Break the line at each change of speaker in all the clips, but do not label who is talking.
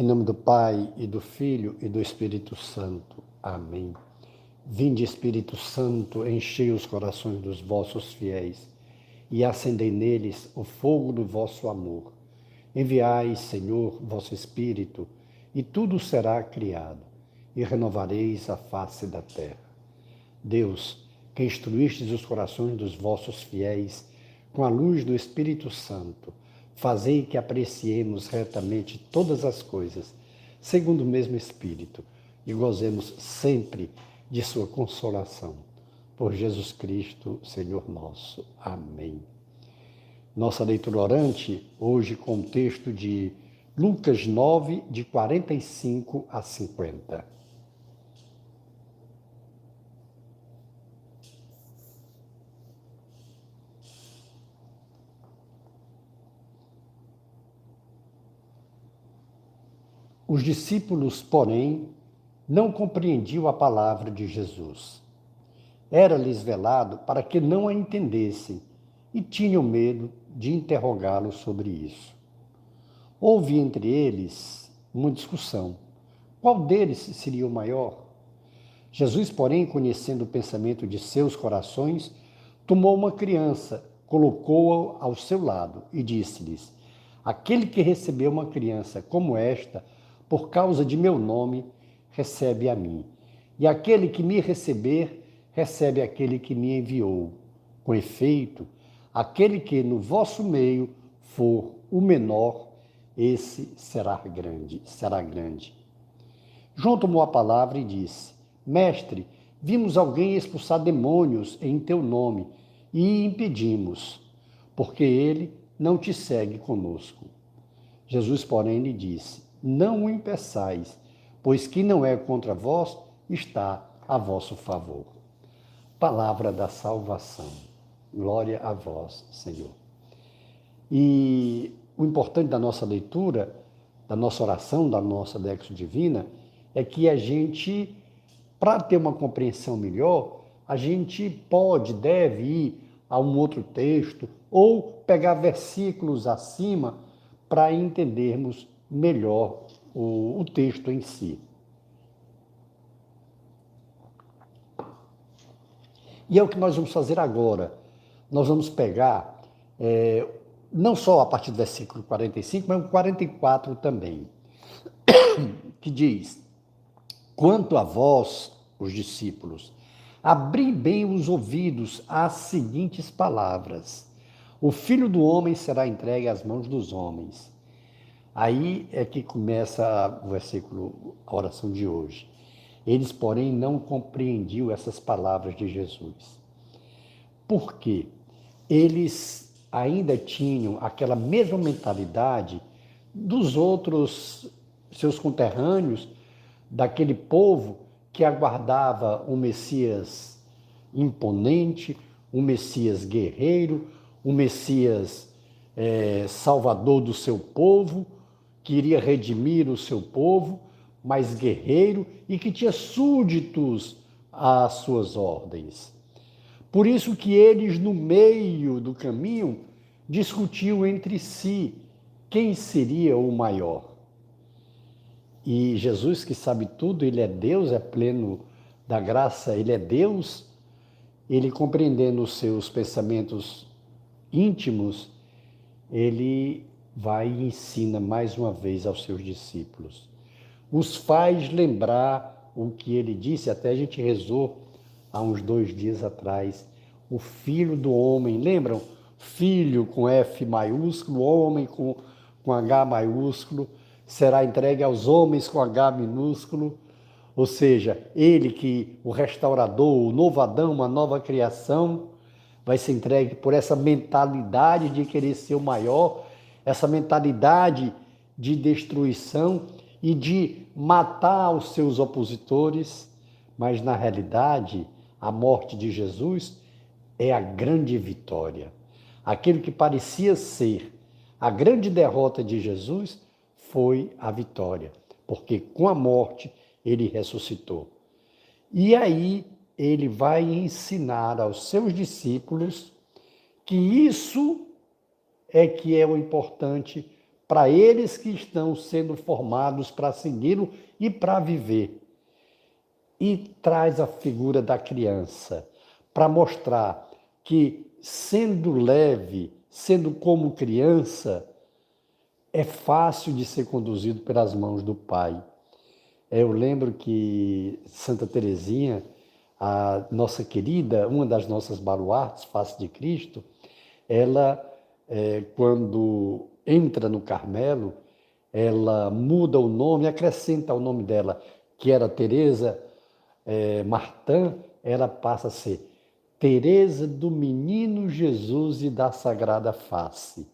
Em nome do Pai e do Filho e do Espírito Santo. Amém. Vinde, Espírito Santo, enchei os corações dos vossos fiéis e acendei neles o fogo do vosso amor. Enviai, Senhor, vosso Espírito, e tudo será criado, e renovareis a face da terra. Deus, que instruístes os corações dos vossos fiéis com a luz do Espírito Santo, fazei que apreciemos retamente todas as coisas, segundo o mesmo Espírito, e gozemos sempre de Sua consolação. Por Jesus Cristo, Senhor nosso. Amém. Nossa leitura orante, hoje com o texto de Lucas 9, de 45 a 50. Os discípulos, porém, não compreendiam a palavra de Jesus. Era-lhes velado para que não a entendessem e tinham medo de interrogá-lo sobre isso. Houve entre eles uma discussão. Qual deles seria o maior? Jesus, porém, conhecendo o pensamento de seus corações, tomou uma criança, colocou-a ao seu lado e disse-lhes: Aquele que recebeu uma criança como esta, por causa de meu nome, recebe a mim. E aquele que me receber, recebe aquele que me enviou. Com efeito, aquele que no vosso meio for o menor, esse será grande, será grande. João tomou a palavra e disse: Mestre, vimos alguém expulsar demônios em teu nome e impedimos, porque ele não te segue conosco. Jesus, porém, lhe disse: não o impeçais, pois que não é contra vós, está a vosso favor. Palavra da salvação. Glória a vós, Senhor. E o importante da nossa leitura, da nossa oração, da nossa Lexo Divina, é que a gente, para ter uma compreensão melhor, a gente pode, deve ir a um outro texto ou pegar versículos acima para entendermos melhor o, o texto em si. E é o que nós vamos fazer agora. Nós vamos pegar, é, não só a partir do versículo 45, mas o 44 também, que diz: Quanto a vós, os discípulos, abri bem os ouvidos às seguintes palavras: O filho do homem será entregue às mãos dos homens. Aí é que começa o versículo, a oração de hoje. Eles, porém, não compreendiam essas palavras de Jesus. Por quê? Eles ainda tinham aquela mesma mentalidade dos outros seus conterrâneos, daquele povo que aguardava um Messias imponente, um Messias guerreiro, um Messias é, salvador do seu povo que iria redimir o seu povo, mas guerreiro e que tinha súditos às suas ordens. Por isso que eles, no meio do caminho, discutiam entre si quem seria o maior. E Jesus, que sabe tudo, ele é Deus, é pleno da graça, ele é Deus, ele compreendendo os seus pensamentos íntimos, ele vai e ensina mais uma vez aos seus discípulos. Os faz lembrar o que ele disse, até a gente rezou há uns dois dias atrás. O filho do homem, lembram? Filho com F maiúsculo, homem com, com H maiúsculo, será entregue aos homens com H minúsculo. Ou seja, ele que, o restaurador, o novo Adão, uma nova criação, vai ser entregue por essa mentalidade de querer ser o maior essa mentalidade de destruição e de matar os seus opositores, mas na realidade, a morte de Jesus é a grande vitória. Aquilo que parecia ser a grande derrota de Jesus foi a vitória, porque com a morte ele ressuscitou. E aí ele vai ensinar aos seus discípulos que isso é que é o importante para eles que estão sendo formados para segui-lo e para viver. E traz a figura da criança para mostrar que, sendo leve, sendo como criança, é fácil de ser conduzido pelas mãos do Pai. Eu lembro que Santa Teresinha, a nossa querida, uma das nossas baluartes, face de Cristo, ela, é, quando entra no Carmelo, ela muda o nome, acrescenta o nome dela, que era Teresa é, Martã, ela passa a ser Teresa do Menino Jesus e da Sagrada Face.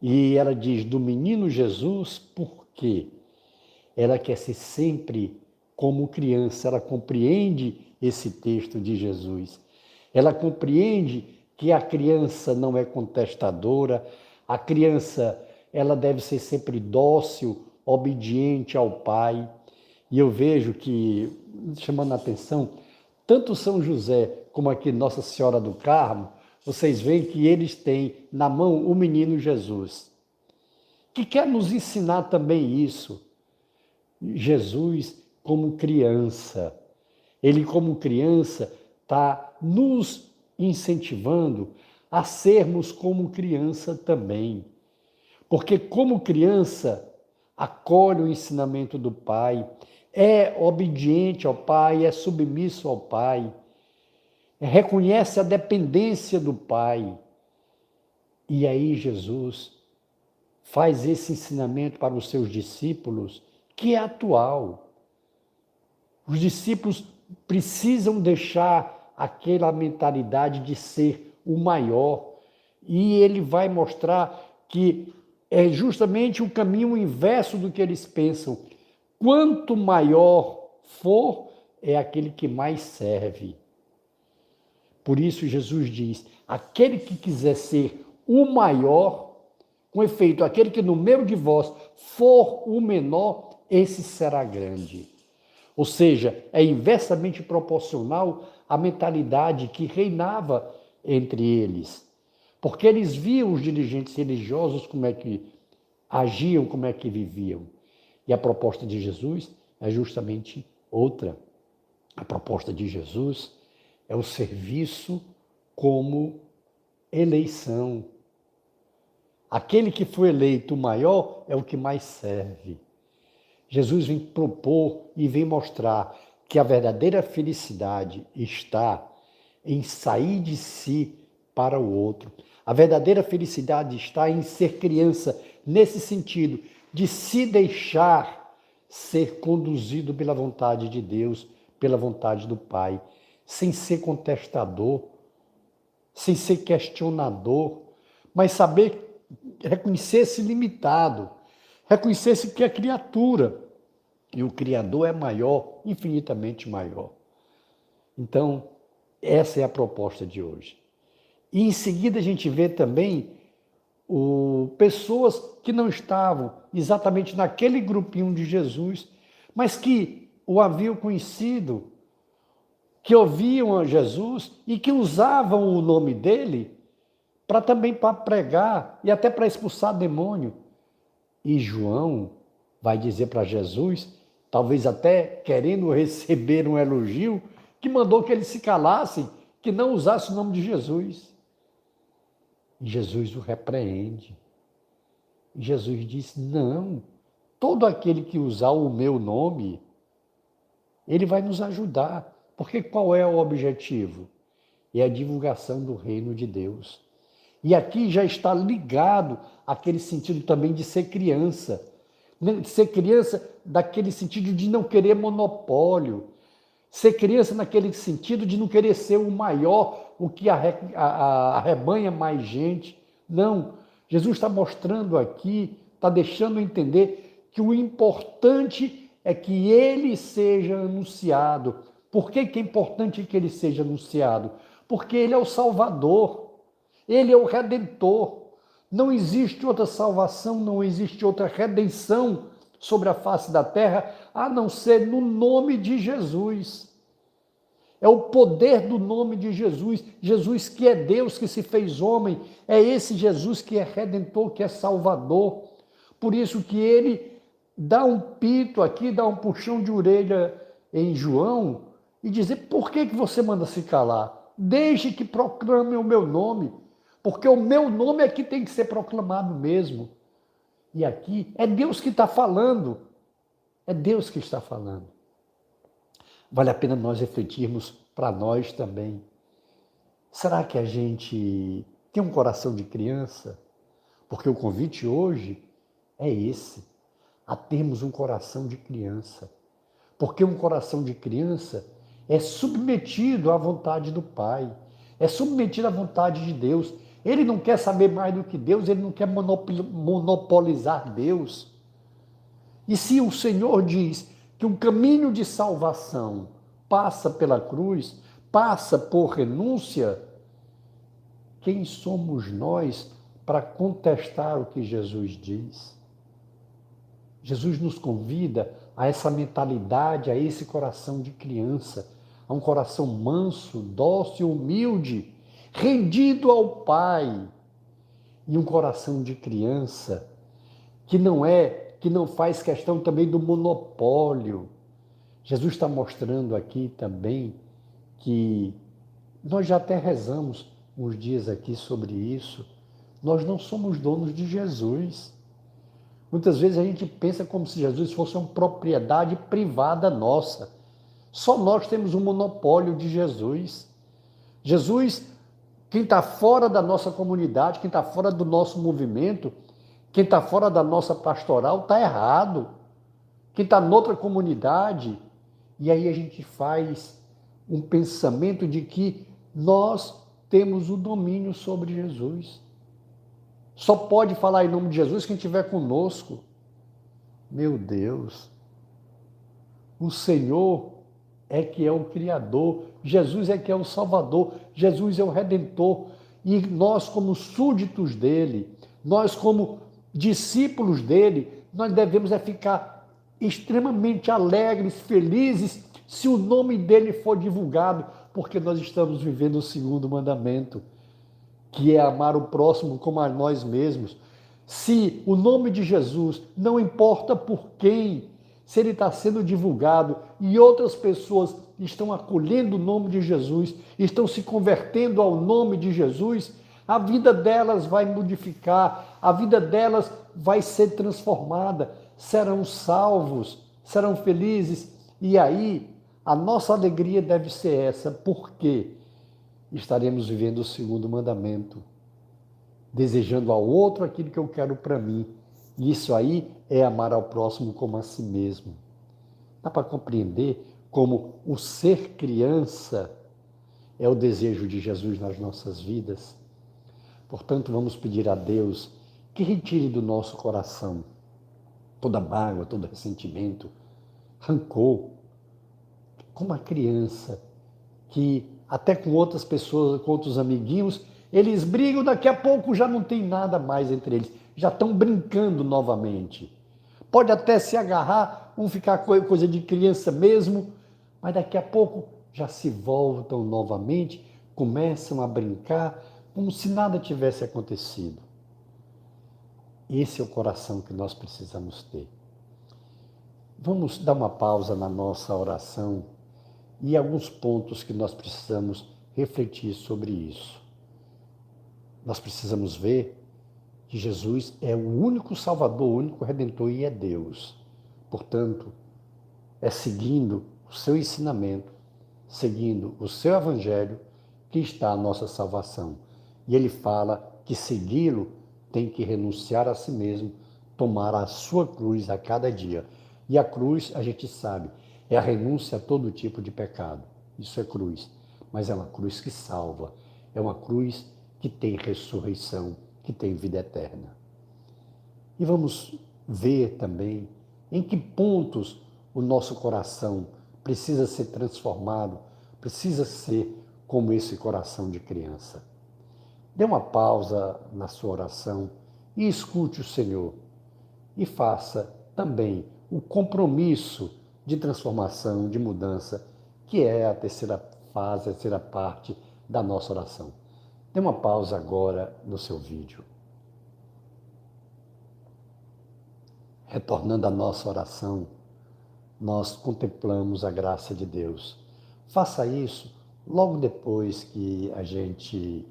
E ela diz do Menino Jesus porque ela quer ser sempre como criança, ela compreende esse texto de Jesus. Ela compreende que a criança não é contestadora, a criança ela deve ser sempre dócil, obediente ao pai. E eu vejo que, chamando a atenção, tanto São José como aqui Nossa Senhora do Carmo, vocês veem que eles têm na mão o menino Jesus, que quer nos ensinar também isso. Jesus como criança, ele como criança está nos incentivando a sermos como criança também. Porque como criança acolhe o ensinamento do pai, é obediente ao pai, é submisso ao pai, reconhece a dependência do pai. E aí Jesus faz esse ensinamento para os seus discípulos, que é atual. Os discípulos precisam deixar aquela mentalidade de ser o maior. E ele vai mostrar que é justamente o caminho inverso do que eles pensam. Quanto maior for, é aquele que mais serve. Por isso, Jesus diz: aquele que quiser ser o maior, com efeito, aquele que no meio de vós for o menor, esse será grande. Ou seja, é inversamente proporcional à mentalidade que reinava entre eles. Porque eles viam os dirigentes religiosos como é que agiam, como é que viviam. E a proposta de Jesus é justamente outra. A proposta de Jesus é o serviço como eleição. Aquele que foi eleito maior é o que mais serve. Jesus vem propor e vem mostrar que a verdadeira felicidade está em sair de si para o outro. A verdadeira felicidade está em ser criança, nesse sentido, de se deixar ser conduzido pela vontade de Deus, pela vontade do Pai, sem ser contestador, sem ser questionador, mas saber reconhecer-se limitado, reconhecer-se que é criatura e o Criador é maior, infinitamente maior. Então, essa é a proposta de hoje. E em seguida a gente vê também o, pessoas que não estavam exatamente naquele grupinho de Jesus, mas que o haviam conhecido, que ouviam a Jesus e que usavam o nome dele para também para pregar e até para expulsar demônio. E João vai dizer para Jesus, talvez até querendo receber um elogio, que mandou que ele se calasse, que não usasse o nome de Jesus. E Jesus o repreende. E Jesus diz: Não, todo aquele que usar o meu nome, ele vai nos ajudar. Porque qual é o objetivo? É a divulgação do reino de Deus. E aqui já está ligado aquele sentido também de ser criança. Né? Ser criança daquele sentido de não querer monopólio, Ser criança naquele sentido de não querer ser o maior, o que arrebanha mais gente. Não. Jesus está mostrando aqui, está deixando entender que o importante é que ele seja anunciado. Por que, que é importante que ele seja anunciado? Porque ele é o Salvador, ele é o Redentor. Não existe outra salvação, não existe outra redenção sobre a face da terra, a não ser no nome de Jesus. É o poder do nome de Jesus, Jesus que é Deus que se fez homem, é esse Jesus que é redentor, que é salvador. Por isso que ele dá um pito aqui, dá um puxão de orelha em João e dizer: por que, que você manda se calar? Deixe que proclame o meu nome, porque o meu nome que tem que ser proclamado mesmo. E aqui é Deus que está falando. É Deus que está falando. Vale a pena nós refletirmos para nós também. Será que a gente tem um coração de criança? Porque o convite hoje é esse, a termos um coração de criança. Porque um coração de criança é submetido à vontade do Pai, é submetido à vontade de Deus. Ele não quer saber mais do que Deus, ele não quer monopolizar Deus. E se o Senhor diz que o caminho de salvação passa pela cruz, passa por renúncia, quem somos nós para contestar o que Jesus diz? Jesus nos convida a essa mentalidade, a esse coração de criança, a um coração manso, dócil, humilde, rendido ao Pai, e um coração de criança que não é, que não faz questão também do monopólio. Jesus está mostrando aqui também que nós já até rezamos uns dias aqui sobre isso. Nós não somos donos de Jesus. Muitas vezes a gente pensa como se Jesus fosse uma propriedade privada nossa. Só nós temos um monopólio de Jesus. Jesus, quem está fora da nossa comunidade, quem está fora do nosso movimento, quem está fora da nossa pastoral, está errado. Quem está noutra comunidade, e aí a gente faz um pensamento de que nós temos o domínio sobre Jesus. Só pode falar em nome de Jesus quem estiver conosco. Meu Deus, o Senhor é que é o Criador, Jesus é que é o Salvador, Jesus é o Redentor. E nós, como súditos dele, nós, como discípulos dele, nós devemos é ficar extremamente alegres, felizes, se o nome dele for divulgado, porque nós estamos vivendo o segundo mandamento que é amar o próximo como a nós mesmos. Se o nome de Jesus, não importa por quem, se ele está sendo divulgado e outras pessoas estão acolhendo o nome de Jesus, estão se convertendo ao nome de Jesus, a vida delas vai modificar, a vida delas vai ser transformada, serão salvos, serão felizes. E aí, a nossa alegria deve ser essa, por quê? estaremos vivendo o segundo mandamento, desejando ao outro aquilo que eu quero para mim. Isso aí é amar ao próximo como a si mesmo. Dá para compreender como o ser criança é o desejo de Jesus nas nossas vidas? Portanto, vamos pedir a Deus que retire do nosso coração toda mágoa, todo ressentimento, rancor, como a criança que até com outras pessoas, com outros amiguinhos, eles brigam, daqui a pouco já não tem nada mais entre eles, já estão brincando novamente. Pode até se agarrar, vão ficar coisa de criança mesmo, mas daqui a pouco já se voltam novamente, começam a brincar como se nada tivesse acontecido. Esse é o coração que nós precisamos ter. Vamos dar uma pausa na nossa oração e alguns pontos que nós precisamos refletir sobre isso. Nós precisamos ver que Jesus é o único Salvador, o único Redentor e é Deus. Portanto, é seguindo o seu ensinamento, seguindo o seu Evangelho, que está a nossa salvação. E ele fala que segui-lo tem que renunciar a si mesmo, tomar a sua cruz a cada dia. E a cruz, a gente sabe, é a renúncia a todo tipo de pecado. Isso é cruz. Mas é uma cruz que salva. É uma cruz que tem ressurreição, que tem vida eterna. E vamos ver também em que pontos o nosso coração precisa ser transformado, precisa ser como esse coração de criança. Dê uma pausa na sua oração e escute o Senhor. E faça também o compromisso de transformação, de mudança, que é a terceira fase, a terceira parte da nossa oração. Dê uma pausa agora no seu vídeo. retornando à nossa oração, nós contemplamos a graça de Deus. Faça isso logo depois que a gente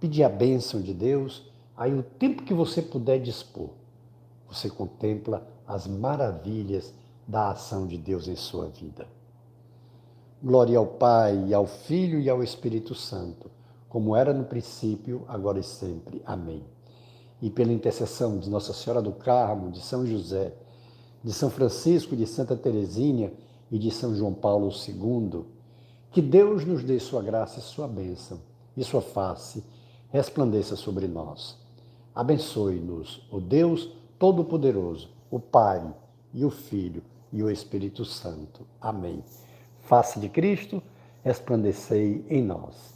pedir a bênção de Deus, aí o tempo que você puder dispor, você contempla as maravilhas da ação de Deus em sua vida. Glória ao Pai, ao Filho e ao Espírito Santo, como era no princípio, agora e sempre. Amém. E pela intercessão de Nossa Senhora do Carmo, de São José, de São Francisco, de Santa Teresinha e de São João Paulo II, que Deus nos dê sua graça e sua bênção, e sua face resplandeça sobre nós. Abençoe-nos, o Deus Todo-Poderoso, o Pai e o Filho e o Espírito Santo. Amém. Face de Cristo, resplandecei em nós.